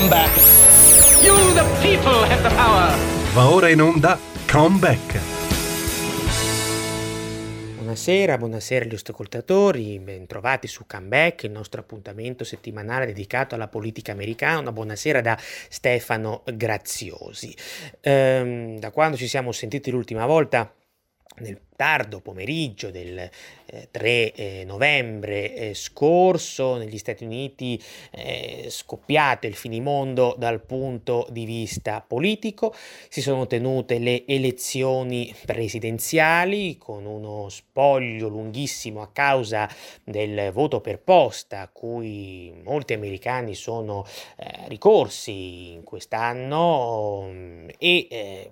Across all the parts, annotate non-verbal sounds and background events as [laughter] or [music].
Comeback. You, the people, have the power. Va ora in onda Comeback. Buonasera, buonasera agli ascoltatori, bentrovati su Comeback, il nostro appuntamento settimanale dedicato alla politica americana. Una buonasera da Stefano Graziosi. Ehm, da quando ci siamo sentiti l'ultima volta, nel tardo pomeriggio del eh, 3 eh, novembre eh, scorso negli Stati Uniti è eh, scoppiato il finimondo dal punto di vista politico, si sono tenute le elezioni presidenziali con uno spoglio lunghissimo a causa del voto per posta a cui molti americani sono eh, ricorsi in quest'anno mm, e eh,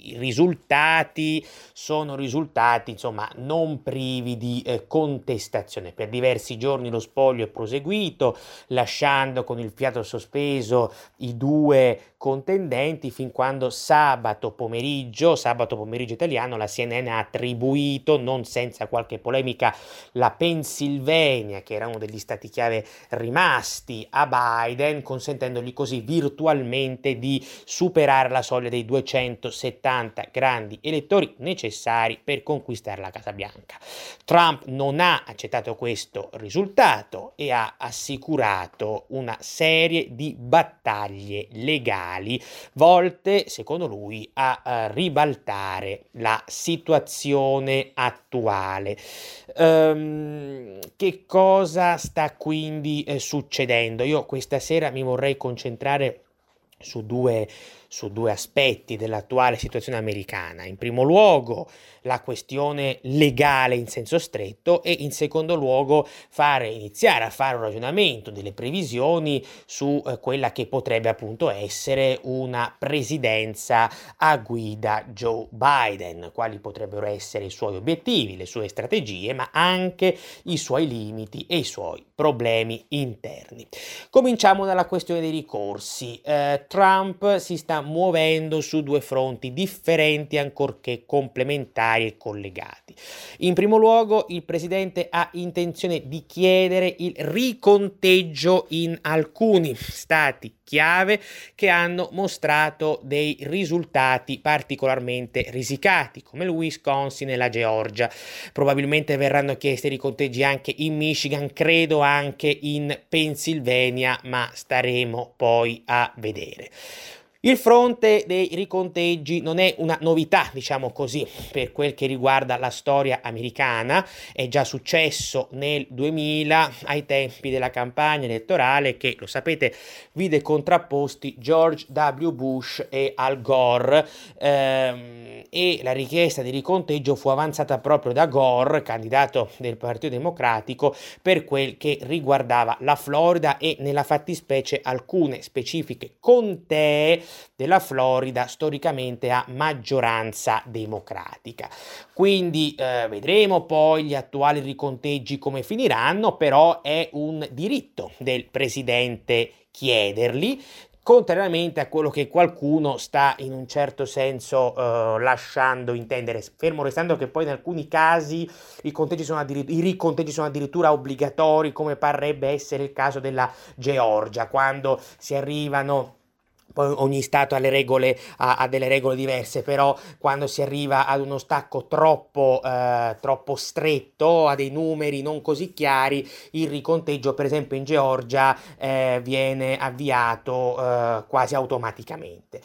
i risultati sono risultati insomma non privi di eh, contestazione. Per diversi giorni lo spoglio è proseguito, lasciando con il fiato sospeso i due contendenti fin quando sabato pomeriggio, sabato pomeriggio italiano, la CNN ha attribuito, non senza qualche polemica, la Pennsylvania, che era uno degli stati chiave rimasti a Biden, consentendogli così virtualmente di superare la soglia dei 270 grandi elettori necessari per conquistare la Casa Bianca. Trump non ha accettato questo risultato e ha assicurato una serie di battaglie legali mondiali volte, secondo lui, a, a ribaltare la situazione attuale. Um, che cosa sta quindi eh, succedendo? Io questa sera mi vorrei concentrare su due, su due aspetti dell'attuale situazione americana. In primo luogo la questione legale in senso stretto e in secondo luogo fare, iniziare a fare un ragionamento delle previsioni su eh, quella che potrebbe appunto essere una presidenza a guida Joe Biden, quali potrebbero essere i suoi obiettivi, le sue strategie, ma anche i suoi limiti e i suoi problemi interni. Cominciamo dalla questione dei ricorsi. Eh, Trump si sta muovendo su due fronti differenti ancorché complementari e collegati. In primo luogo il presidente ha intenzione di chiedere il riconteggio in alcuni stati chiave che hanno mostrato dei risultati particolarmente risicati, come il Wisconsin e la Georgia. Probabilmente verranno chiesti riconteggi anche in Michigan, credo anche in Pennsylvania, ma staremo poi a vedere. Il fronte dei riconteggi non è una novità, diciamo così, per quel che riguarda la storia americana, è già successo nel 2000 ai tempi della campagna elettorale che, lo sapete, vide contrapposti George W. Bush e Al Gore ehm, e la richiesta di riconteggio fu avanzata proprio da Gore, candidato del Partito Democratico, per quel che riguardava la Florida e nella fattispecie alcune specifiche contee della Florida storicamente a maggioranza democratica. Quindi eh, vedremo poi gli attuali riconteggi come finiranno, però è un diritto del presidente chiederli, contrariamente a quello che qualcuno sta in un certo senso uh, lasciando intendere, fermo restando che poi in alcuni casi i, sono i riconteggi sono addirittura obbligatori, come parrebbe essere il caso della Georgia, quando si arrivano poi ogni Stato ha, regole, ha, ha, delle regole diverse, però quando si arriva ad uno stacco troppo, eh, troppo stretto, a dei numeri non così chiari, il riconteggio per esempio in Georgia eh, viene avviato eh, quasi automaticamente.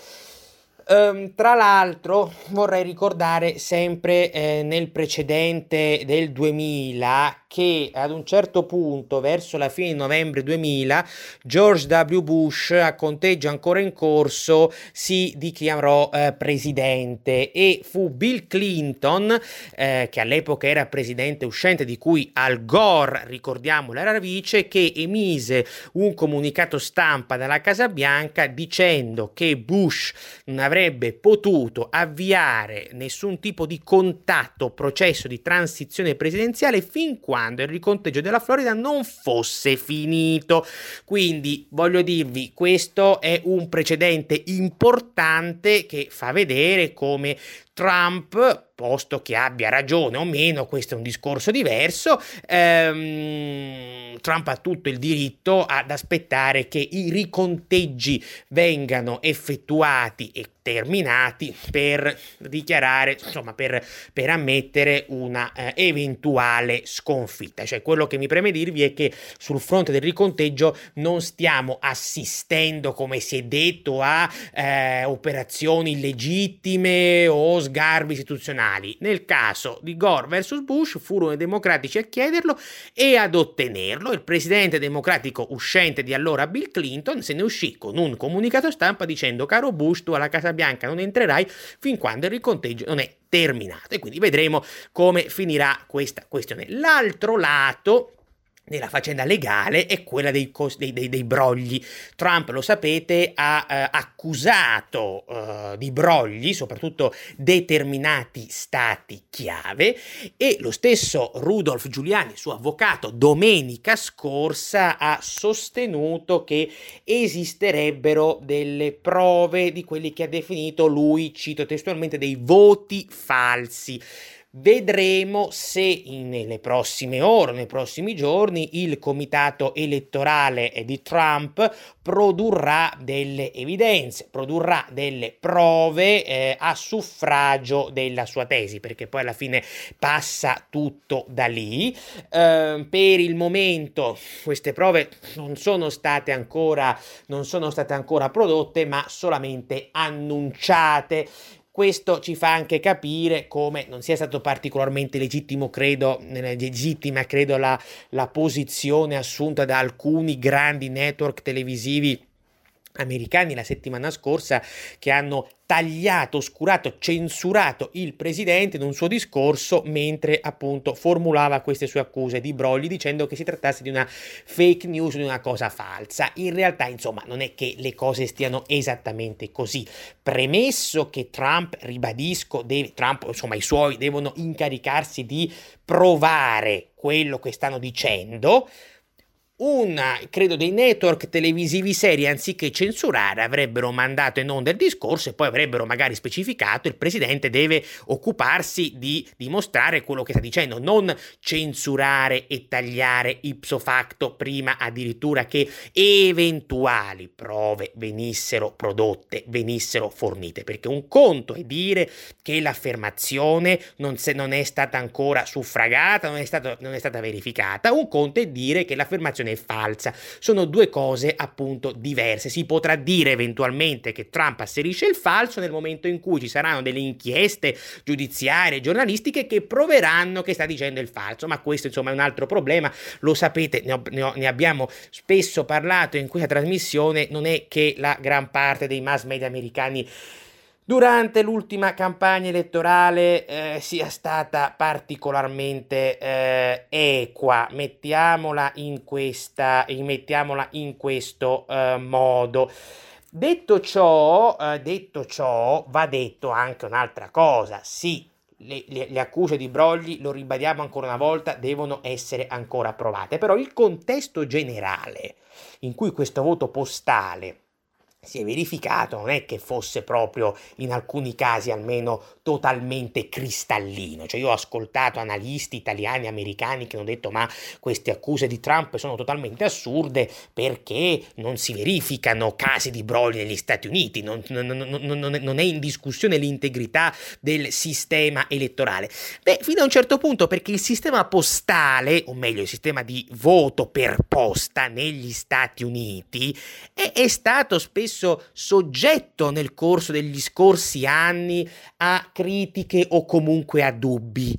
Um, tra l'altro vorrei ricordare sempre eh, nel precedente del 2000 che ad un certo punto, verso la fine di novembre 2000, George W. Bush, a conteggio ancora in corso, si dichiarò eh, presidente e fu Bill Clinton, eh, che all'epoca era presidente uscente, di cui Al Gore, ricordiamolo, era vice, che emise un comunicato stampa dalla Casa Bianca dicendo che Bush non avrebbe potuto avviare nessun tipo di contatto, processo di transizione presidenziale fin quando il riconteggio della Florida non fosse finito. Quindi voglio dirvi, questo è un precedente importante che fa vedere come Trump posto che abbia ragione o meno, questo è un discorso diverso, ehm, Trump ha tutto il diritto ad aspettare che i riconteggi vengano effettuati e terminati per dichiarare, insomma, per, per ammettere una eh, eventuale sconfitta. Cioè, quello che mi preme dirvi è che sul fronte del riconteggio non stiamo assistendo, come si è detto, a eh, operazioni illegittime o sgarbi istituzionali. Nel caso di Gore versus Bush furono i democratici a chiederlo e ad ottenerlo. Il presidente democratico uscente di allora Bill Clinton se ne uscì con un comunicato stampa dicendo caro Bush tu alla Casa Bianca non entrerai fin quando il riconteggio non è terminato e quindi vedremo come finirà questa questione. L'altro lato nella faccenda legale è quella dei, cos- dei, dei, dei brogli. Trump, lo sapete, ha eh, accusato eh, di brogli soprattutto determinati stati chiave e lo stesso Rudolf Giuliani, suo avvocato, domenica scorsa ha sostenuto che esisterebbero delle prove di quelli che ha definito lui, cito testualmente, dei voti falsi. Vedremo se nelle prossime ore, nei prossimi giorni, il comitato elettorale di Trump produrrà delle evidenze, produrrà delle prove eh, a suffragio della sua tesi, perché poi alla fine passa tutto da lì. Eh, per il momento queste prove non sono state ancora, non sono state ancora prodotte, ma solamente annunciate. Questo ci fa anche capire come non sia stato particolarmente legittimo, credo, legittima, credo, la, la posizione assunta da alcuni grandi network televisivi americani la settimana scorsa che hanno tagliato, oscurato, censurato il presidente in un suo discorso mentre appunto formulava queste sue accuse di brogli dicendo che si trattasse di una fake news, di una cosa falsa. In realtà, insomma, non è che le cose stiano esattamente così. Premesso che Trump, ribadisco, deve, Trump, insomma, i suoi devono incaricarsi di provare quello che stanno dicendo, una, credo, dei network televisivi seri, anziché censurare, avrebbero mandato in onda il discorso e poi avrebbero magari specificato il presidente deve occuparsi di dimostrare quello che sta dicendo, non censurare e tagliare ipso facto prima addirittura che eventuali prove venissero prodotte, venissero fornite, perché un conto è dire che l'affermazione non, se, non è stata ancora suffragata, non è, stato, non è stata verificata, un conto è dire che l'affermazione è falsa. Sono due cose appunto diverse. Si potrà dire eventualmente che Trump asserisce il falso nel momento in cui ci saranno delle inchieste giudiziarie, giornalistiche che proveranno che sta dicendo il falso, ma questo insomma è un altro problema, lo sapete, ne, ho, ne, ho, ne abbiamo spesso parlato in questa trasmissione, non è che la gran parte dei mass media americani durante l'ultima campagna elettorale eh, sia stata particolarmente eh, equa, mettiamola in, questa, mettiamola in questo eh, modo. Detto ciò, eh, detto ciò, va detto anche un'altra cosa, sì, le, le, le, accuse di Brogli, lo ribadiamo ancora una volta, devono essere ancora provate, però il contesto generale in cui questo voto postale si è verificato, non è che fosse proprio in alcuni casi almeno totalmente cristallino, cioè io ho ascoltato analisti italiani e americani che hanno detto ma queste accuse di Trump sono totalmente assurde perché non si verificano casi di brogli negli Stati Uniti, non, non, non, non è in discussione l'integrità del sistema elettorale. Beh, fino a un certo punto perché il sistema postale, o meglio il sistema di voto per posta negli Stati Uniti, è, è stato spesso spesso soggetto nel corso degli scorsi anni a critiche o comunque a dubbi.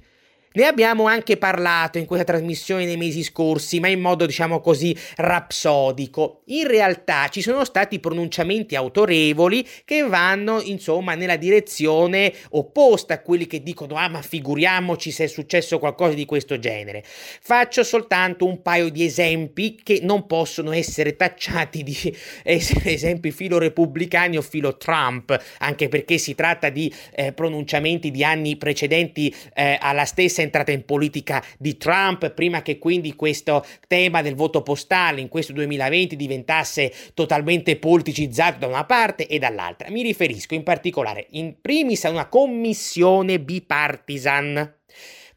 Ne abbiamo anche parlato in questa trasmissione nei mesi scorsi, ma in modo diciamo così rapsodico. In realtà ci sono stati pronunciamenti autorevoli che vanno insomma nella direzione opposta a quelli che dicono ah ma figuriamoci se è successo qualcosa di questo genere. Faccio soltanto un paio di esempi che non possono essere tacciati di [laughs] essere esempi filo repubblicani o filo Trump, anche perché si tratta di eh, pronunciamenti di anni precedenti eh, alla stessa entrata in politica di Trump, prima che quindi questo tema del voto postale in questo 2020 diventasse totalmente politicizzato da una parte e dall'altra. Mi riferisco in particolare in primis a una commissione bipartisan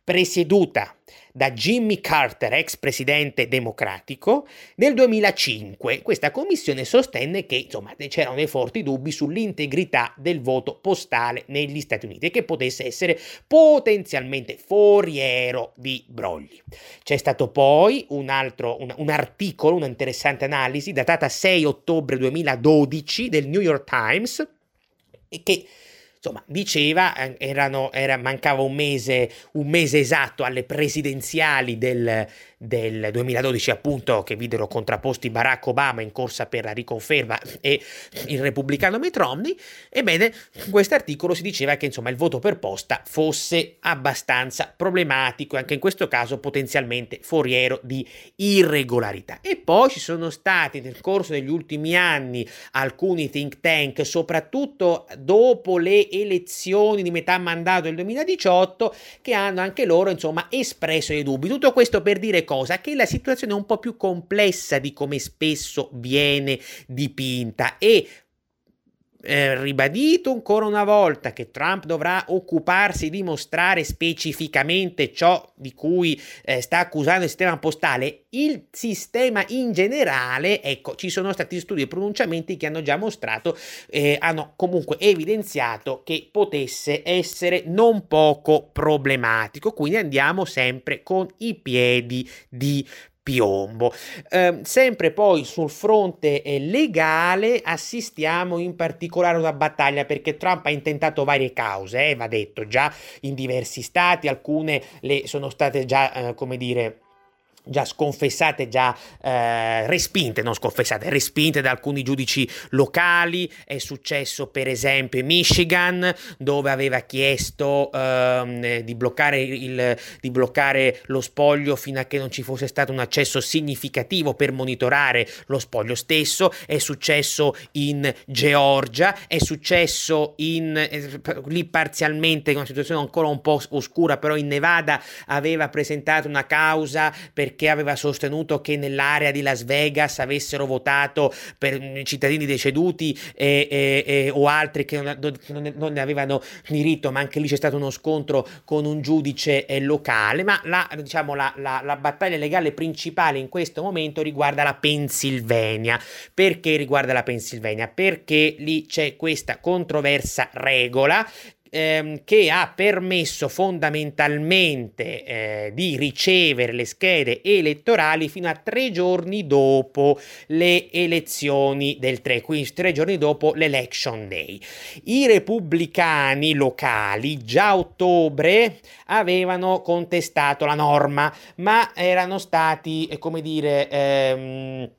presieduta da Jimmy Carter, ex presidente democratico, nel 2005. Questa commissione sostenne che insomma, c'erano dei forti dubbi sull'integrità del voto postale negli Stati Uniti e che potesse essere potenzialmente foriero di brogli. C'è stato poi un altro un, un articolo, un'interessante analisi datata 6 ottobre 2012 del New York Times che insomma, diceva, eh, erano, era, mancava un mese, un mese esatto alle presidenziali del, del 2012 appunto che videro contrapposti Barack Obama in corsa per la riconferma e il repubblicano Mitt Romney, ebbene in questo articolo si diceva che insomma il voto per posta fosse abbastanza problematico e anche in questo caso potenzialmente foriero di irregolarità. E poi ci sono stati nel corso degli ultimi anni alcuni think tank, soprattutto dopo le elezioni di metà mandato del 2018, che hanno anche loro insomma espresso dei dubbi. Tutto questo per dire cosa? Che la situazione è un po' più complessa di come spesso viene dipinta e eh, ribadito ancora una volta che Trump dovrà occuparsi di mostrare specificamente ciò di cui eh, sta accusando il sistema postale, il sistema in generale, ecco, ci sono stati studi e pronunciamenti che hanno già mostrato, eh, hanno comunque evidenziato che potesse essere non poco problematico, quindi andiamo sempre con i piedi di piombo. Eh, sempre poi sul fronte eh, legale assistiamo in particolare a una battaglia perché Trump ha intentato varie cause, eh, va detto già in diversi stati, alcune le sono state già, eh, come dire, già sconfessate, già eh, respinte, non sconfessate, respinte da alcuni giudici locali. È successo per esempio in Michigan, dove aveva chiesto eh, di, bloccare il, di bloccare lo spoglio fino a che non ci fosse stato un accesso significativo per monitorare lo spoglio stesso. È successo in Georgia, è successo in, eh, lì parzialmente, in una situazione ancora un po' oscura, però in Nevada aveva presentato una causa per perché aveva sostenuto che nell'area di Las Vegas avessero votato per cittadini deceduti e, e, e, o altri che non, non, ne avevano diritto, ma anche lì c'è stato uno scontro con un giudice eh, locale. Ma la, diciamo, la, la, la battaglia legale principale in questo momento riguarda la Pennsylvania. Perché riguarda la Pennsylvania? Perché lì c'è questa controversa regola ehm, che ha permesso fondamentalmente eh, di ricevere le schede elettorali fino a tre giorni dopo le elezioni del 3, quindi tre giorni dopo l'election day. I repubblicani locali già a ottobre avevano contestato la norma, ma erano stati, eh, come dire, ehm,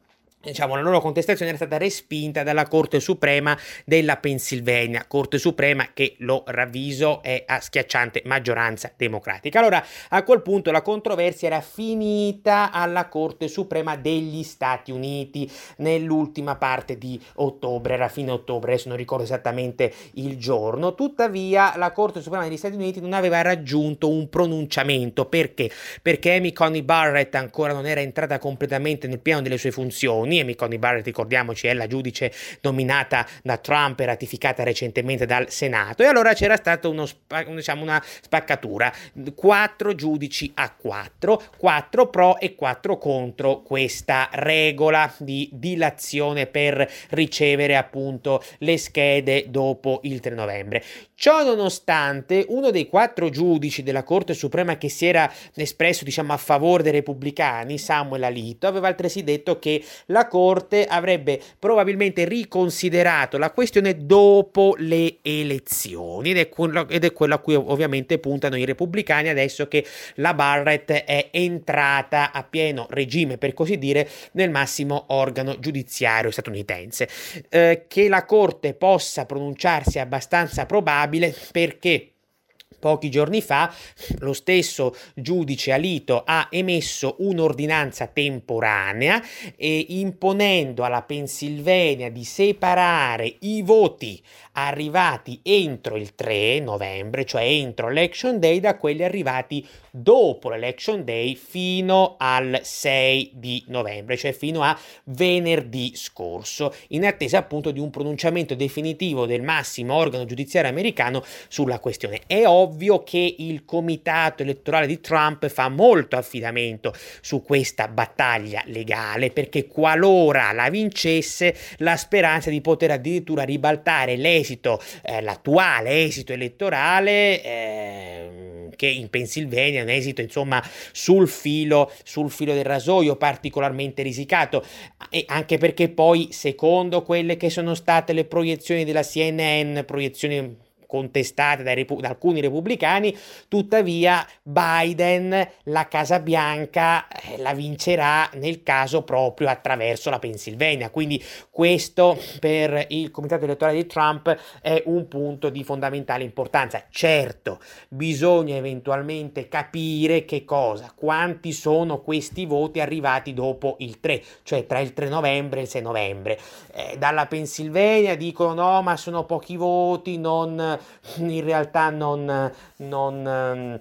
diciamo, la loro contestazione era stata respinta dalla Corte Suprema della Pennsylvania, Corte Suprema che lo ravviso è a schiacciante maggioranza democratica. Allora, a quel punto la controversia era finita alla Corte Suprema degli Stati Uniti nell'ultima parte di ottobre, era fine ottobre, adesso non ricordo esattamente il giorno. Tuttavia, la Corte Suprema degli Stati Uniti non aveva raggiunto un pronunciamento perché? Perché Amy Coney Barrett ancora non era entrata completamente nel piano delle sue funzioni Amy Coney Barrett, ricordiamoci, è la giudice nominata da Trump e ratificata recentemente dal Senato. E allora c'era stata diciamo, una spaccatura, quattro giudici a quattro, quattro pro e quattro contro questa regola di dilazione per ricevere appunto le schede dopo il 3 novembre. Ciò nonostante, uno dei quattro giudici della Corte Suprema che si era espresso diciamo a favore dei repubblicani, Samuel Alito, aveva altresì detto che la Corte avrebbe probabilmente riconsiderato la questione dopo le elezioni ed è, quello, ed è quello a cui ovviamente puntano i repubblicani adesso che la Barrett è entrata a pieno regime, per così dire, nel massimo organo giudiziario statunitense. Eh, che la Corte possa pronunciarsi è abbastanza probabile perché Pochi giorni fa lo stesso giudice Alito ha emesso un'ordinanza temporanea e imponendo alla Pennsylvania di separare i voti arrivati entro il 3 novembre, cioè entro l'Election Day, da quelli arrivati dopo l'Election Day fino al 6 di novembre, cioè fino a venerdì scorso, in attesa appunto di un pronunciamento definitivo del massimo organo giudiziario americano sulla questione. È ovvio che il comitato elettorale di Trump fa molto affidamento su questa battaglia legale perché qualora la vincesse la speranza di poter addirittura ribaltare l'esito, eh, l'attuale esito elettorale eh, che in Pennsylvania un esito insomma sul filo, sul filo del rasoio particolarmente risicato. E anche perché poi secondo quelle che sono state le proiezioni della CNN, proiezioni contestate repu- da alcuni repubblicani, tuttavia Biden la Casa Bianca eh, la vincerà nel caso proprio attraverso la Pennsylvania. Quindi questo per il comitato elettorale di Trump è un punto di fondamentale importanza. Certo, bisogna eventualmente capire che cosa, quanti sono questi voti arrivati dopo il 3, cioè tra il 3 novembre e il 6 novembre. Eh, dalla Pennsylvania dicono no, ma sono pochi voti, non in realtà non, non ehm,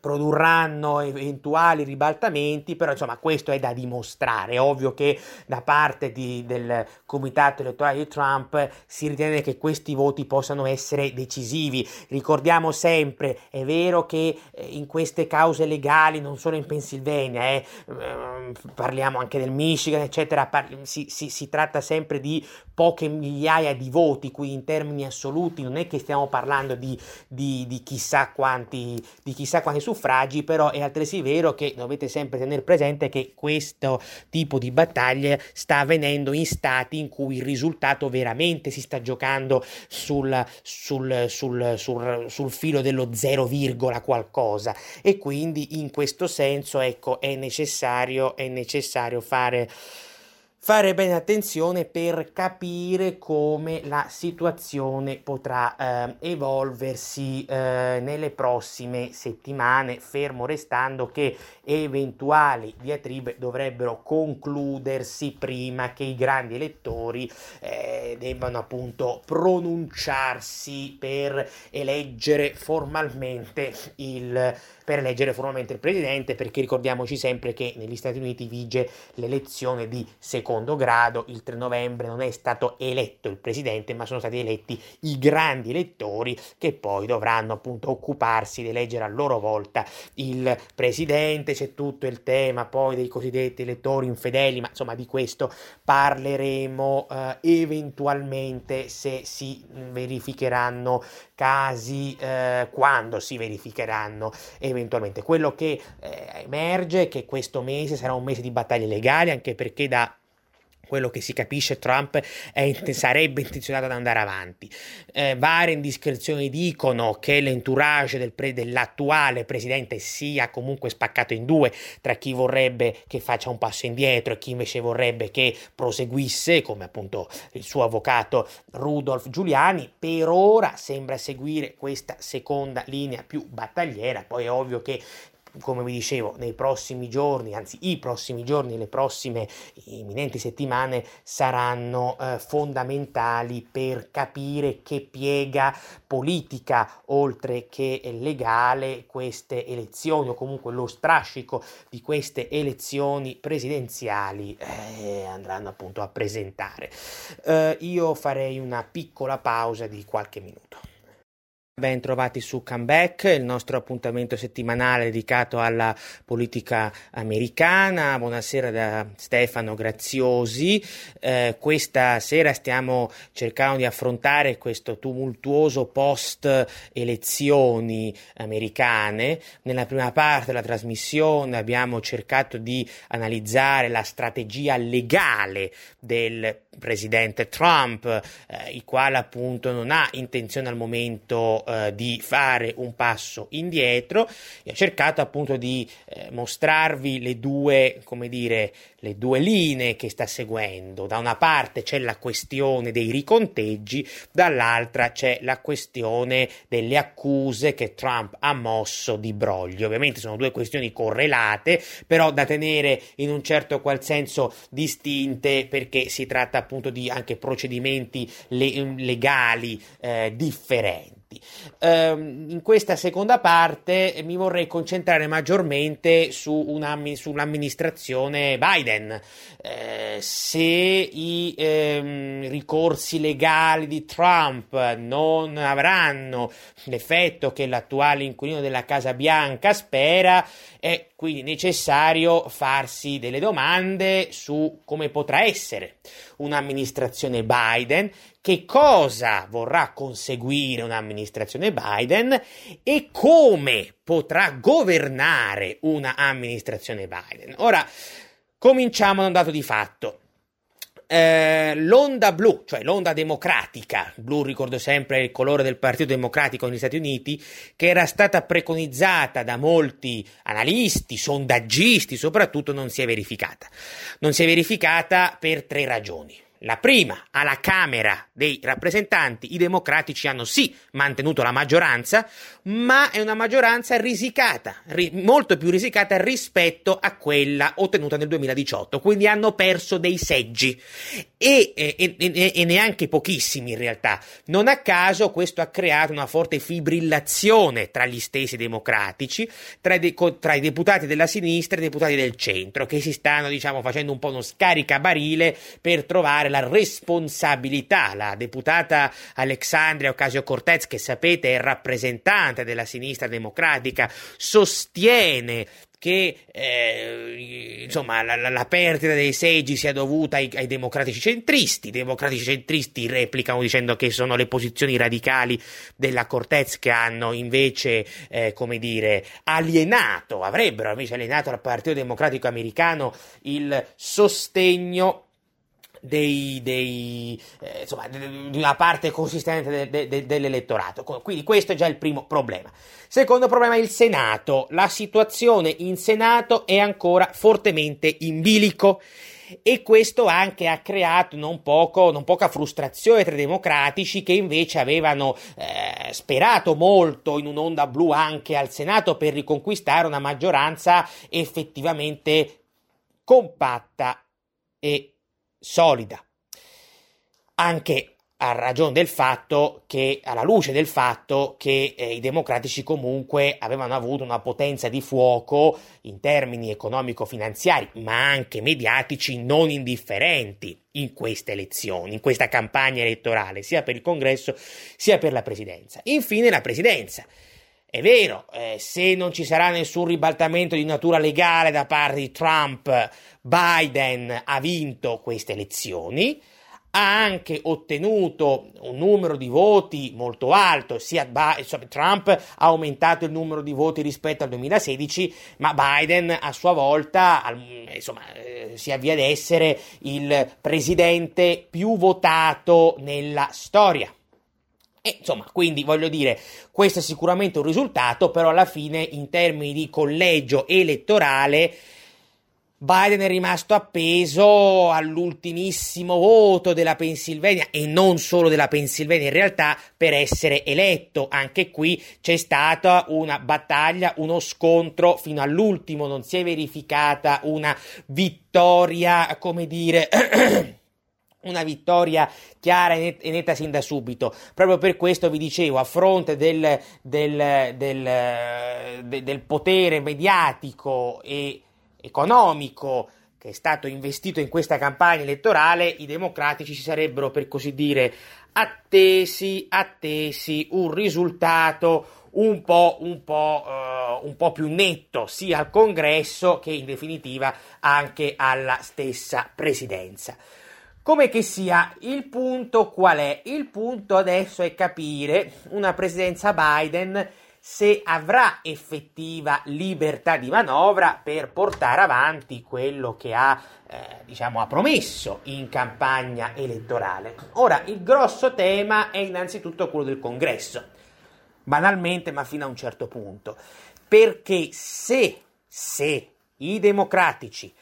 produrranno eventuali ribaltamenti, però insomma questo è da dimostrare. È ovvio che da parte di, del comitato elettorale di Trump si ritiene che questi voti possano essere decisivi. Ricordiamo sempre, è vero che eh, in queste cause legali, non solo in Pennsylvania, eh, ehm, parliamo anche del Michigan, eccetera, par- si, si, si tratta sempre di poche migliaia di voti, qui in termini assoluti non è che stiamo parlando di, di, di chissà quanti, di chissà quanti suffragi, però è altresì vero che dovete sempre tenere presente che questo tipo di battaglie sta avvenendo in stati in cui il risultato veramente si sta giocando sul, sul, sul, sul, sul filo dello 0, qualcosa. E quindi in questo senso ecco è necessario, è necessario fare fare bene attenzione per capire come la situazione potrà eh, evolversi eh, nelle prossime settimane, fermo restando che eventuali diatribe dovrebbero concludersi prima che i grandi elettori eh, debbano appunto pronunciarsi per eleggere formalmente il per eleggere formalmente il presidente, perché ricordiamoci sempre che negli Stati Uniti vige l'elezione di secondo grado, il 3 novembre non è stato eletto il presidente, ma sono stati eletti i grandi elettori che poi dovranno appunto occuparsi di eleggere a loro volta il presidente, c'è tutto il tema poi dei cosiddetti elettori infedeli, ma insomma di questo parleremo eh, eventualmente se si verificheranno casi, eh, quando si verificheranno eventualmente eventualmente. Quello che eh, emerge è che questo mese sarà un mese di battaglie legali, anche perché da quello che si capisce Trump è, [laughs] sarebbe intenzionato ad andare avanti. Eh, varie indiscrezioni dicono che l'entourage del pre, dell'attuale presidente sia comunque spaccato in due tra chi vorrebbe che faccia un passo indietro e chi invece vorrebbe che proseguisse, come appunto il suo avvocato Rudolf Giuliani. Per ora sembra seguire questa seconda linea più battagliera, poi è ovvio che come vi dicevo, nei prossimi giorni, anzi i prossimi giorni, le prossime imminenti settimane saranno eh, fondamentali per capire che piega politica, oltre che legale, queste elezioni o comunque lo strascico di queste elezioni presidenziali eh, andranno appunto a presentare. Eh, io farei una piccola pausa di qualche minuto. Ben trovati su Comeback, il nostro appuntamento settimanale dedicato alla politica americana. Buonasera da Stefano Graziosi. Eh, questa sera stiamo cercando di affrontare questo tumultuoso post elezioni americane. Nella prima parte della trasmissione abbiamo cercato di analizzare la strategia legale del presidente Trump, eh, il quale appunto non ha intenzione al momento eh, di fare un passo indietro e ho cercato appunto di eh, mostrarvi le due, come dire, le due linee che sta seguendo. Da una parte c'è la questione dei riconteggi, dall'altra c'è la questione delle accuse che Trump ha mosso di broglio. Ovviamente sono due questioni correlate, però da tenere in un certo qual senso distinte perché si tratta appunto di anche procedimenti le- legali eh, differenti. Um, in questa seconda parte mi vorrei concentrare maggiormente su sull'amministrazione Biden. Eh, se i ehm, ricorsi legali di Trump non avranno l'effetto che l'attuale inquilino della Casa Bianca spera, è quindi necessario farsi delle domande su come potrà essere un'amministrazione Biden, che cosa vorrà conseguire un'amministrazione Biden e come potrà governare un'amministrazione Biden. Ora, cominciamo da un dato di fatto. Eh, l'onda blu, cioè l'onda democratica, blu ricordo sempre il colore del Partito Democratico negli Stati Uniti, che era stata preconizzata da molti analisti, sondaggisti soprattutto, non si è verificata. Non si è verificata per tre ragioni. La prima, alla Camera dei rappresentanti, i democratici hanno sì mantenuto la maggioranza, ma è una maggioranza risicata, ri- molto più risicata rispetto a quella ottenuta nel 2018, quindi hanno perso dei seggi e, e, e, e neanche pochissimi in realtà. Non a caso questo ha creato una forte fibrillazione tra gli stessi democratici, tra, de- tra i deputati della sinistra e i deputati del centro, che si stanno diciamo facendo un po' uno scaricabarile per trovare la responsabilità. La deputata Alexandria Ocasio-Cortez, che sapete è rappresentante della sinistra democratica, sostiene che eh, insomma la, la, la, perdita dei seggi sia dovuta ai, ai, democratici centristi. I democratici centristi replicano dicendo che sono le posizioni radicali della Cortez che hanno invece, eh, come dire, alienato, avrebbero invece alienato al Partito Democratico Americano il sostegno dei, dei, eh, insomma, di una parte consistente de, de, dell'elettorato. Quindi questo è già il primo problema. Secondo problema è il Senato. La situazione in Senato è ancora fortemente in bilico e questo anche ha creato non, poco, non poca frustrazione tra i democratici che invece avevano eh, sperato molto in un'onda blu anche al Senato per riconquistare una maggioranza effettivamente compatta e solida. Anche a ragione del fatto che, alla luce del fatto che eh, i democratici comunque avevano avuto una potenza di fuoco in termini economico-finanziari, ma anche mediatici non indifferenti in queste elezioni, in questa campagna elettorale, sia per il congresso sia per la presidenza. Infine la presidenza. È vero, eh, se non ci sarà nessun ribaltamento di natura legale da parte di Trump, Biden ha vinto queste elezioni, ha anche ottenuto un numero di voti molto alto, sia Trump ha aumentato il numero di voti rispetto al 2016, ma Biden a sua volta insomma, eh, si avvia ad essere il presidente più votato nella storia. E, insomma, quindi voglio dire, questo è sicuramente un risultato, però alla fine in termini di collegio elettorale Biden è rimasto appeso all'ultimissimo voto della Pennsylvania e non solo della Pennsylvania in realtà per essere eletto. Anche qui c'è stata una battaglia, uno scontro fino all'ultimo, non si è verificata una vittoria, come dire [clears throat] una vittoria chiara e netta sin da subito. Proprio per questo vi dicevo, a fronte del, del, del, del potere mediatico e economico che è stato investito in questa campagna elettorale, i democratici si sarebbero, per così dire, attesi, attesi un risultato un po', un po', uh, un po' più netto sia al congresso che in definitiva anche alla stessa presidenza. Come che sia, il punto qual è? Il punto adesso è capire una presidenza Biden se avrà effettiva libertà di manovra per portare avanti quello che ha, eh, diciamo, ha promesso in campagna elettorale. Ora, il grosso tema è innanzitutto quello del congresso. banalmente, ma fino a un certo punto. Perché se, se i democratici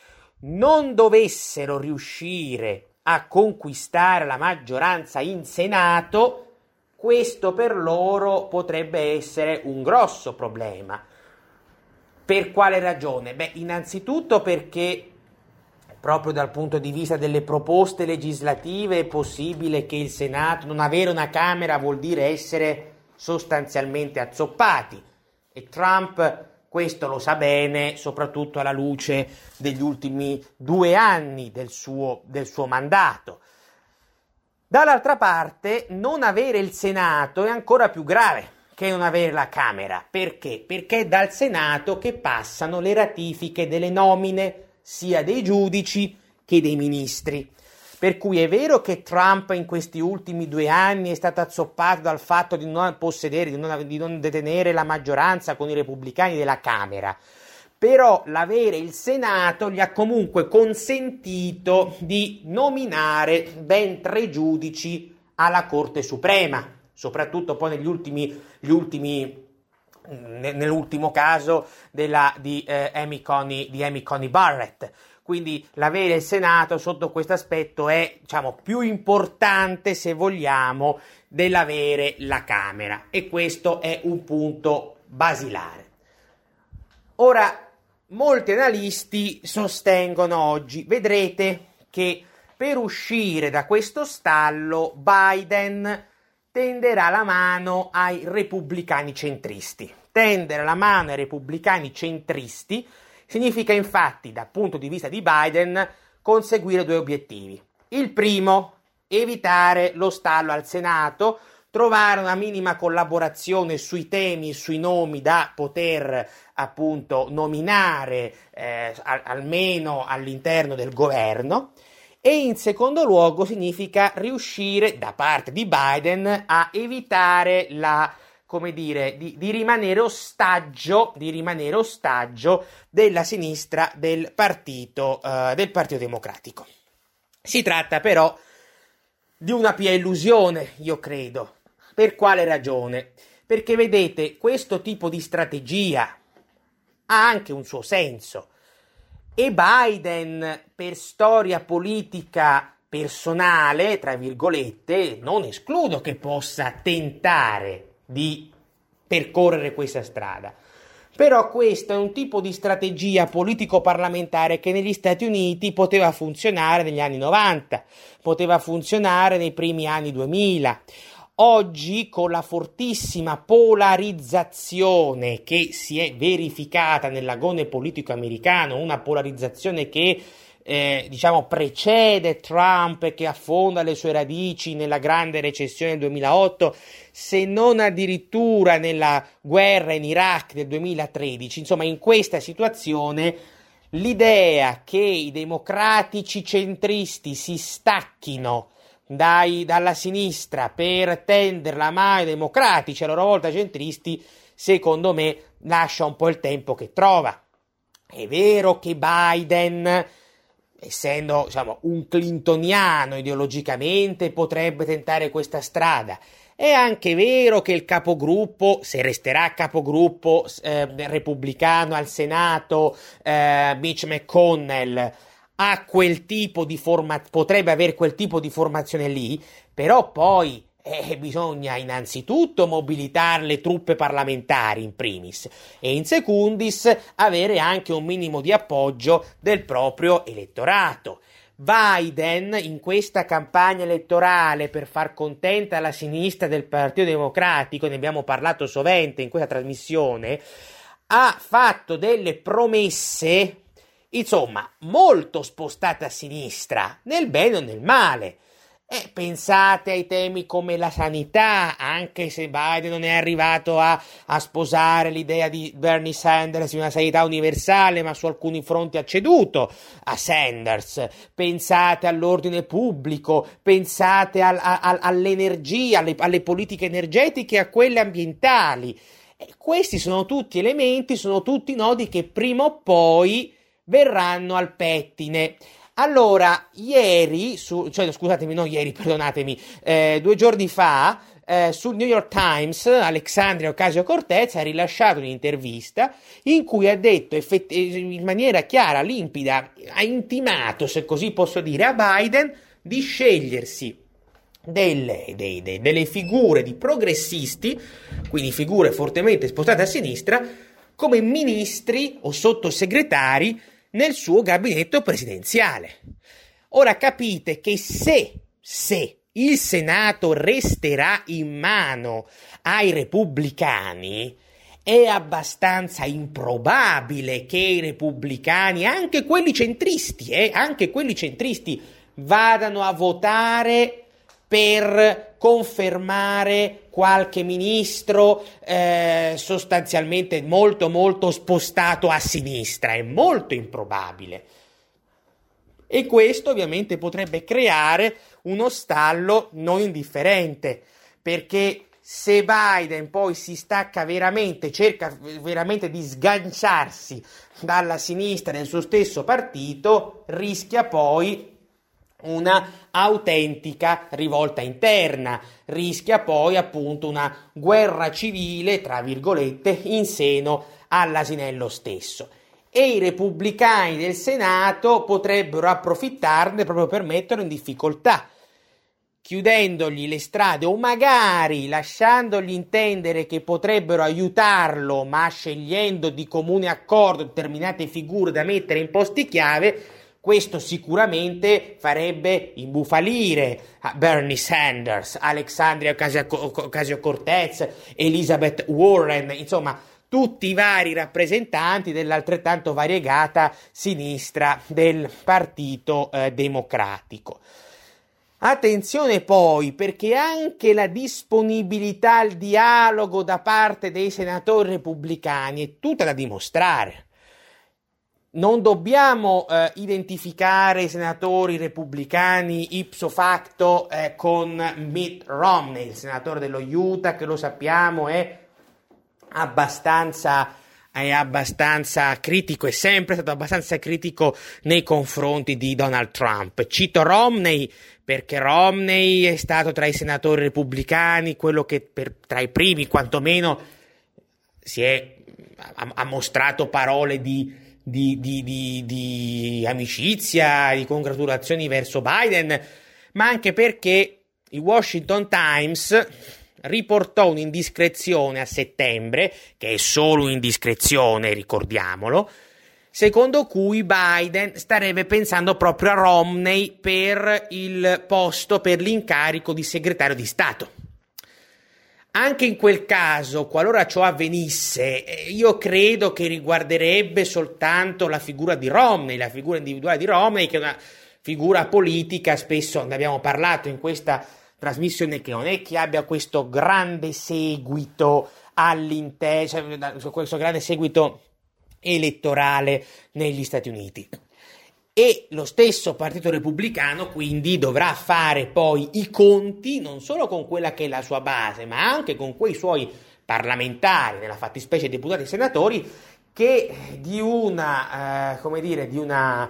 non dovessero riuscire a conquistare la maggioranza in Senato, questo per loro potrebbe essere un grosso problema. Per quale ragione? Beh, innanzitutto perché proprio dal punto di vista delle proposte legislative è possibile che il Senato, non avere una Camera vuol dire essere sostanzialmente azzoppati e Trump questo lo sa bene, soprattutto alla luce degli ultimi due anni del suo, del suo mandato. Dall'altra parte, non avere il Senato è ancora più grave che non avere la Camera. Perché? Perché è dal Senato che passano le ratifiche delle nomine sia dei giudici che dei ministri. Per cui è vero che Trump in questi ultimi due anni è stato azzoppato dal fatto di non possedere, di non, di non detenere la maggioranza con i repubblicani della Camera, però l'avere il Senato gli ha comunque consentito di nominare ben tre giudici alla Corte Suprema, soprattutto poi negli ultimi, ultimi nell'ultimo caso della, di, eh, Amy Coney, di Amy Coney Barrett. Quindi l'avere il Senato sotto questo aspetto è diciamo, più importante, se vogliamo, dell'avere la Camera e questo è un punto basilare. Ora, molti analisti sostengono oggi, vedrete che per uscire da questo stallo Biden tenderà la mano ai repubblicani centristi. Tendere la mano ai repubblicani centristi Significa infatti, dal punto di vista di Biden, conseguire due obiettivi. Il primo, evitare lo stallo al Senato, trovare una minima collaborazione sui temi sui nomi da poter appunto nominare eh, al- almeno all'interno del governo e in secondo luogo significa riuscire da parte di Biden a evitare la come dire, di, di, rimanere ostaggio, di rimanere ostaggio della sinistra del partito, uh, del partito Democratico. Si tratta però di una pia illusione, io credo. Per quale ragione? Perché vedete, questo tipo di strategia ha anche un suo senso. E Biden, per storia politica personale, tra virgolette, non escludo che possa tentare di percorrere questa strada. Però questo è un tipo di strategia politico-parlamentare che negli Stati Uniti poteva funzionare negli anni 90, poteva funzionare nei primi anni 2000. Oggi, con la fortissima polarizzazione che si è verificata nell'agone politico americano, una polarizzazione che eh, diciamo precede Trump e che affonda le sue radici nella grande recessione del 2008, se non addirittura nella guerra in Iraq del 2013. Insomma, in questa situazione l'idea che i democratici centristi si stacchino dai, dalla sinistra per tendere la mano ai democratici, a loro volta centristi, secondo me lascia un po' il tempo che trova. È vero che Biden essendo diciamo, un clintoniano ideologicamente, potrebbe tentare questa strada. È anche vero che il capogruppo, se resterà capogruppo eh, repubblicano al Senato, eh, Mitch McConnell, ha quel tipo di formazione, potrebbe avere quel tipo di formazione lì, però poi eh, bisogna innanzitutto mobilitare le truppe parlamentari in primis e in secundis avere anche un minimo di appoggio del proprio elettorato. Biden in questa campagna elettorale per far contenta la sinistra del Partito Democratico, ne abbiamo parlato sovente in questa trasmissione, ha fatto delle promesse, insomma, molto spostate a sinistra, nel bene o nel male. Eh, pensate ai temi come la sanità, anche se Biden non è arrivato a, a, sposare l'idea di Bernie Sanders di una sanità universale, ma su alcuni fronti ha ceduto a Sanders. Pensate all'ordine pubblico, pensate al, a, all'energia, alle, alle, politiche energetiche e a quelle ambientali. Eh, questi sono tutti elementi, sono tutti nodi che prima o poi verranno al pettine. Allora, ieri, su, cioè scusatemi, non ieri, perdonatemi, eh, due giorni fa, eh, sul New York Times Alexandria Ocasio-Cortez ha rilasciato un'intervista in cui ha detto effett- in maniera chiara, limpida, ha intimato, se così posso dire, a Biden di scegliersi delle, dei, dei, delle figure di progressisti, quindi figure fortemente spostate a sinistra, come ministri o sottosegretari nel suo gabinetto presidenziale. Ora capite che se, se il Senato resterà in mano ai repubblicani, è abbastanza improbabile che i repubblicani, anche quelli centristi, eh, anche quelli centristi, vadano a votare per confermare qualche ministro eh, sostanzialmente molto molto spostato a sinistra. È molto improbabile. E questo ovviamente potrebbe creare uno stallo non indifferente, perché se Biden poi si stacca veramente, cerca veramente di sganciarsi dalla sinistra nel suo stesso partito, rischia poi una autentica rivolta interna, rischia poi appunto una guerra civile, tra virgolette, in seno all'asinello stesso. E i repubblicani del Senato potrebbero approfittarne proprio per metterlo in difficoltà, chiudendogli le strade o magari lasciandogli intendere che potrebbero aiutarlo, ma scegliendo di comune accordo determinate figure da mettere in posti chiave, questo sicuramente farebbe imbufalire Bernie Sanders, Alexandria Ocasio-Cortez, Elizabeth Warren, insomma tutti i vari rappresentanti dell'altrettanto variegata sinistra del Partito eh, Democratico. Attenzione poi perché anche la disponibilità al dialogo da parte dei senatori repubblicani è tutta da dimostrare. Non dobbiamo eh, identificare i senatori repubblicani ipso facto eh, con Mitt Romney, il senatore dello Utah, che lo sappiamo è abbastanza è abbastanza critico, è sempre stato abbastanza critico nei confronti di Donald Trump. Cito Romney perché Romney è stato tra i senatori repubblicani quello che per, tra i primi quantomeno si è, ha, ha mostrato parole di, di, di, di amicizia, di congratulazioni verso Biden, ma anche perché il Washington Times riportò un'indiscrezione a settembre, che è solo un'indiscrezione, ricordiamolo, secondo cui Biden starebbe pensando proprio a Romney per il posto, per l'incarico di segretario di Stato. Anche in quel caso, qualora ciò avvenisse, eh, io credo che riguarderebbe soltanto la figura di Romney, la figura individuale di Romney, che è una figura politica, spesso ne abbiamo parlato in questa trasmissione che non è che abbia questo grande seguito all'interno, cioè, questo grande seguito elettorale negli Stati Uniti. E lo stesso Partito Repubblicano quindi dovrà fare poi i conti non solo con quella che è la sua base, ma anche con quei suoi parlamentari, nella fattispecie deputati e senatori, che di una, eh, come dire, di una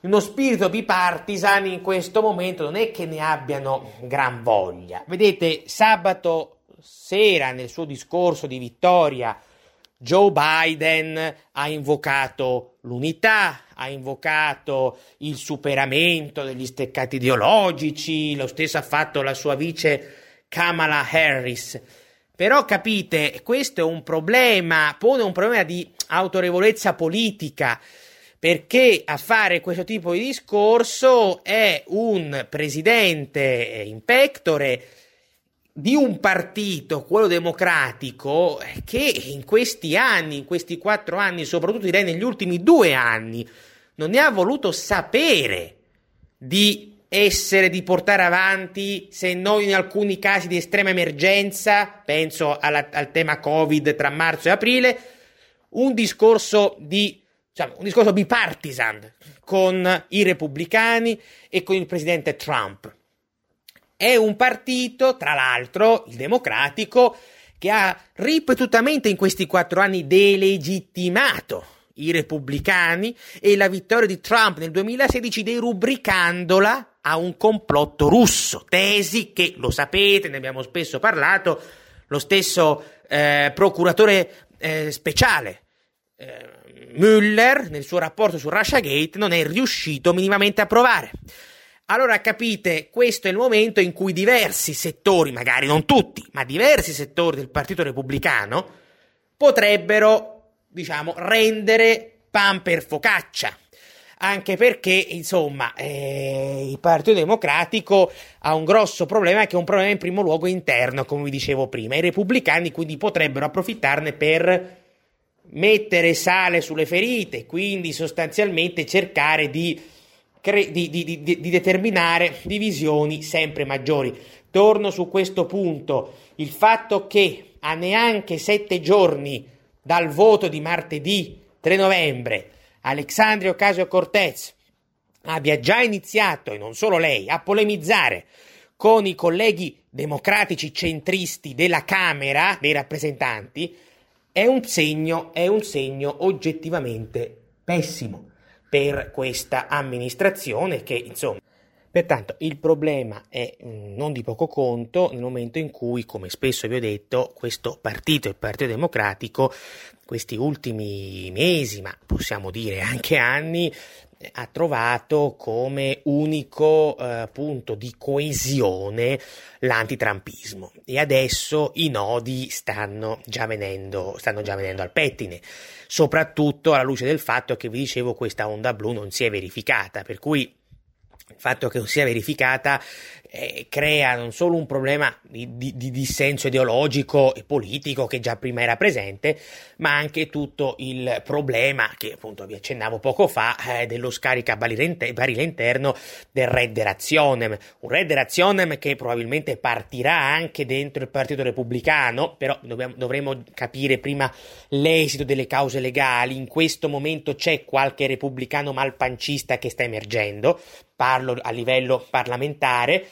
uno spirito bipartisan in questo momento non è che ne abbiano gran voglia. Vedete, sabato sera nel suo discorso di vittoria Joe Biden ha invocato l'unità, ha invocato il superamento degli steccati ideologici, lo stesso ha fatto la sua vice Kamala Harris. Però capite, questo è un problema, pone un problema di autorevolezza politica perché a fare questo tipo di discorso è un presidente in pectore di un partito, quello democratico, che in questi anni, in questi quattro anni, soprattutto direi negli ultimi due anni, non ne ha voluto sapere di essere, di portare avanti, se non in alcuni casi di estrema emergenza, penso alla, al tema Covid tra marzo e aprile, un discorso di diciamo, un discorso bipartisan con i repubblicani e con il presidente Trump. È un partito, tra l'altro, il democratico, che ha ripetutamente in questi quattro anni delegittimato i repubblicani e la vittoria di Trump nel 2016 derubricandola a un complotto russo, tesi che, lo sapete, ne abbiamo spesso parlato, lo stesso eh, procuratore eh, speciale eh, Mueller nel suo rapporto su Russiagate non è riuscito minimamente a provare. Allora capite, questo è il momento in cui diversi settori, magari non tutti, ma diversi settori del Partito Repubblicano potrebbero, diciamo, rendere pan per focaccia. Anche perché, insomma, eh, il Partito Democratico ha un grosso problema che è un problema in primo luogo interno, come vi dicevo prima. I repubblicani quindi potrebbero approfittarne per mettere sale sulle ferite, quindi sostanzialmente cercare di, cre- di, di, di, determinare divisioni sempre maggiori. Torno su questo punto, il fatto che a neanche sette giorni dal voto di martedì 3 novembre Alexandria Ocasio Cortez abbia già iniziato, e non solo lei, a polemizzare con i colleghi democratici centristi della Camera dei rappresentanti, è un segno, è un segno oggettivamente pessimo per questa amministrazione che insomma Pertanto il problema è mm, non di poco conto nel momento in cui, come spesso vi ho detto, questo partito, il Partito Democratico, questi ultimi mesi, ma possiamo dire anche anni, ha trovato come unico eh, punto di coesione l'antitrampismo e adesso i nodi stanno già, venendo, stanno già venendo al pettine, soprattutto alla luce del fatto che vi dicevo questa onda blu non si è verificata, per cui il fatto che non sia verificata eh, crea non solo un problema di, di, di, dissenso ideologico e politico che già prima era presente, ma anche tutto il problema che appunto vi accennavo poco fa eh, dello scaricabarile interno del Redderazionem, un Redderazionem che probabilmente partirà anche dentro il Partito Repubblicano, però dobbiamo, dovremo capire prima l'esito delle cause legali, in questo momento c'è qualche repubblicano malpancista che sta emergendo, parlo a livello parlamentare,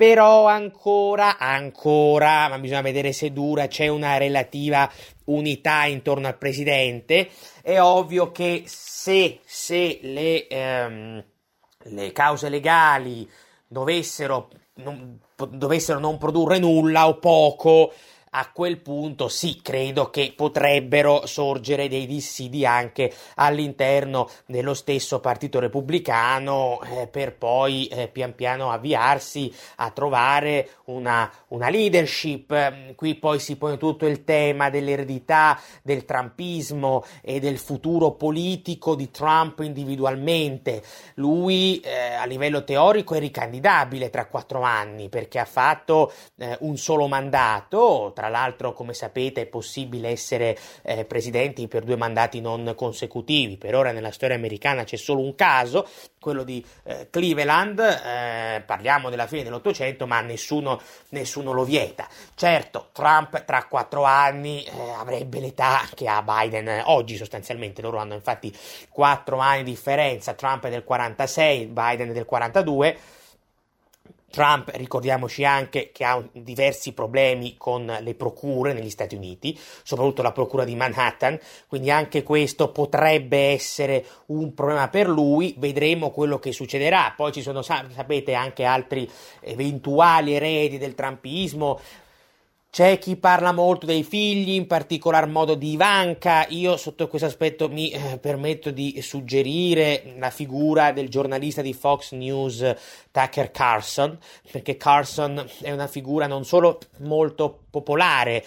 però ancora, ancora, ma bisogna vedere se dura, c'è una relativa unità intorno al presidente. È ovvio che se, se le, ehm, le cause legali dovessero non, dovessero non produrre nulla o poco, a quel punto sì, credo che potrebbero sorgere dei dissidi anche all'interno dello stesso Partito Repubblicano eh, per poi eh, pian piano avviarsi a trovare una, una leadership. Qui poi si pone tutto il tema dell'eredità del trumpismo e del futuro politico di Trump individualmente. Lui eh, a livello teorico è ricandidabile tra quattro anni perché ha fatto eh, un solo mandato tra l'altro, come sapete, è possibile essere eh, presidenti per due mandati non consecutivi. Per ora nella storia americana c'è solo un caso, quello di eh, Cleveland. Eh, parliamo della fine dell'Ottocento, ma nessuno, nessuno, lo vieta. Certo, Trump tra quattro anni eh, avrebbe l'età che ha Biden oggi, sostanzialmente. Loro hanno infatti quattro anni di differenza. Trump è del 46, Biden è del 42 Trump, ricordiamoci anche che ha diversi problemi con le procure negli Stati Uniti, soprattutto la procura di Manhattan, quindi anche questo potrebbe essere un problema per lui, vedremo quello che succederà. Poi ci sono, sapete, anche altri eventuali eredi del trumpismo, c'è chi parla molto dei figli, in particolar modo di Ivanka. Io sotto questo aspetto mi eh, permetto di suggerire la figura del giornalista di Fox News Tucker Carlson, perché Carlson è una figura non solo molto popolare,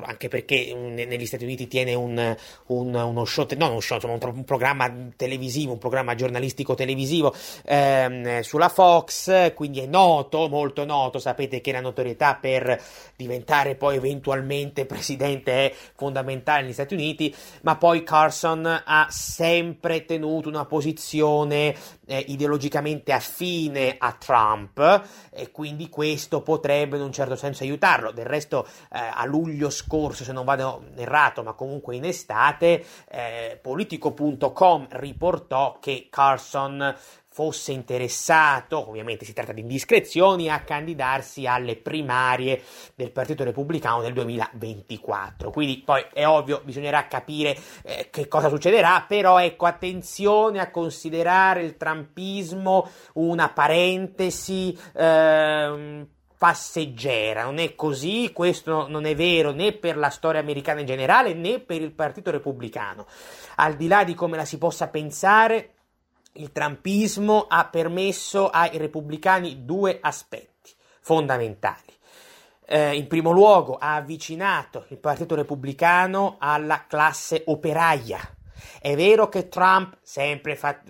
anche perché negli Stati Uniti tiene un, un, uno show, no, uno show, un, un, programma televisivo, un programma giornalistico televisivo ehm, sulla Fox, quindi è noto, molto noto, sapete che la notorietà per diventare poi eventualmente presidente è fondamentale negli Stati Uniti, ma poi Carson ha sempre tenuto una posizione eh, ideologicamente affine a Trump e quindi questo potrebbe in un certo senso aiutarlo. Del resto eh, a luglio scorso, se non vado errato, ma comunque in estate, eh, politico.com riportò che Carson fosse interessato, ovviamente si tratta di indiscrezioni, a candidarsi alle primarie del Partito Repubblicano nel 2024. Quindi poi è ovvio, bisognerà capire eh, che cosa succederà, però ecco attenzione a considerare il trumpismo una parentesi eh, passeggera, non è così, questo non è vero né per la storia americana in generale né per il Partito Repubblicano. Al di là di come la si possa pensare, il trumpismo ha permesso ai repubblicani due aspetti fondamentali. Eh, in primo luogo ha avvicinato il Partito Repubblicano alla classe operaia. È vero che Trump, sempre fat,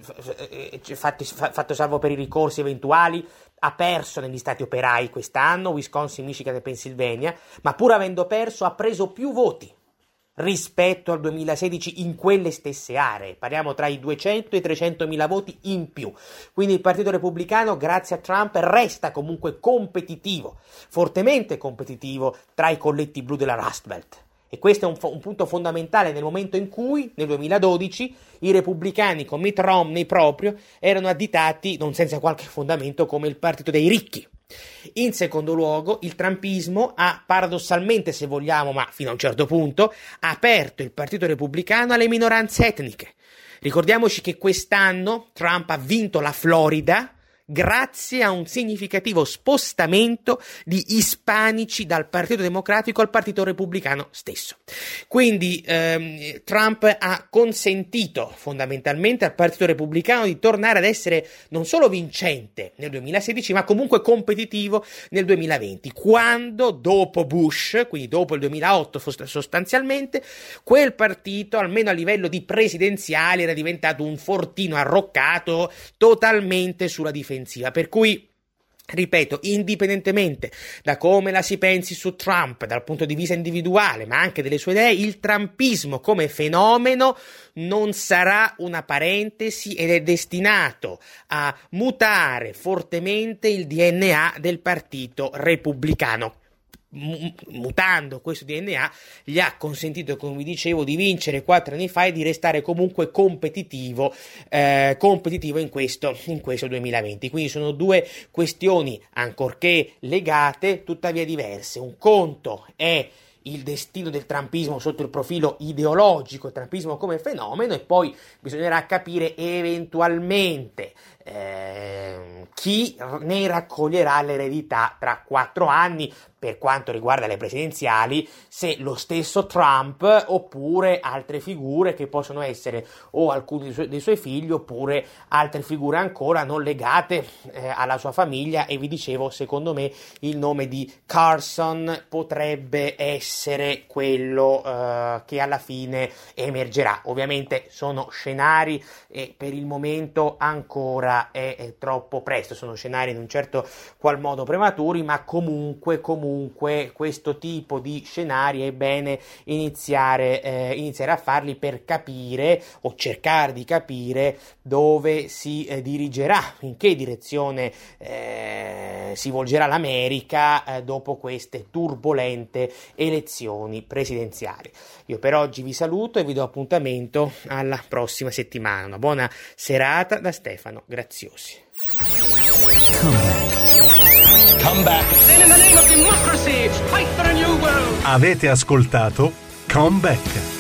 eh, fatto, fatto salvo per i ricorsi eventuali, ha perso negli stati operai quest'anno, Wisconsin, Michigan e Pennsylvania, ma pur avendo perso ha preso più voti rispetto al 2016 in quelle stesse aree. Parliamo tra i 200 e i 300 mila voti in più. Quindi il Partito Repubblicano, grazie a Trump, resta comunque competitivo, fortemente competitivo tra i colletti blu della Rust Belt. E questo è un, un, punto fondamentale nel momento in cui, nel 2012, i repubblicani con Mitt Romney proprio erano additati, non senza qualche fondamento, come il partito dei ricchi. In secondo luogo, il trumpismo ha paradossalmente, se vogliamo, ma fino a un certo punto, aperto il Partito Repubblicano alle minoranze etniche. Ricordiamoci che quest'anno Trump ha vinto la Florida, grazie a un significativo spostamento di ispanici dal Partito Democratico al Partito Repubblicano stesso. Quindi ehm, Trump ha consentito fondamentalmente al Partito Repubblicano di tornare ad essere non solo vincente nel 2016, ma comunque competitivo nel 2020, quando dopo Bush, quindi dopo il 2008 sostanzialmente, quel partito, almeno a livello di presidenziale, era diventato un fortino arroccato totalmente sulla difesa difensiva. Per cui Ripeto, indipendentemente da come la si pensi su Trump dal punto di vista individuale, ma anche delle sue idee, il trumpismo come fenomeno non sarà una parentesi ed è destinato a mutare fortemente il DNA del partito repubblicano mutando questo DNA, gli ha consentito, come vi dicevo, di vincere quattro anni fa e di restare comunque competitivo, eh, competitivo in, questo, in questo 2020. Quindi sono due questioni, ancorché legate, tuttavia diverse. Un conto è il destino del trampismo sotto il profilo ideologico, il trampismo come fenomeno, e poi bisognerà capire eventualmente eh, chi ne raccoglierà l'eredità tra quattro anni per quanto riguarda le presidenziali, se lo stesso Trump oppure altre figure che possono essere o alcuni dei, su- dei suoi figli oppure altre figure ancora non legate eh, alla sua famiglia e vi dicevo secondo me il nome di Carson potrebbe essere quello eh, che alla fine emergerà. Ovviamente sono scenari e per il momento ancora è, è troppo presto, sono scenari in un certo qual modo prematuri, ma comunque comunque comunque questo tipo di scenari è bene iniziare, eh, iniziare a farli per capire o cercare di capire dove si eh, dirigerà, in che direzione eh, si volgerà l'America eh, dopo queste turbolente elezioni presidenziali. Io per oggi vi saluto e vi do appuntamento alla prossima settimana. Una buona serata da Stefano Graziosi. Come back. Avete ascoltato Come Back.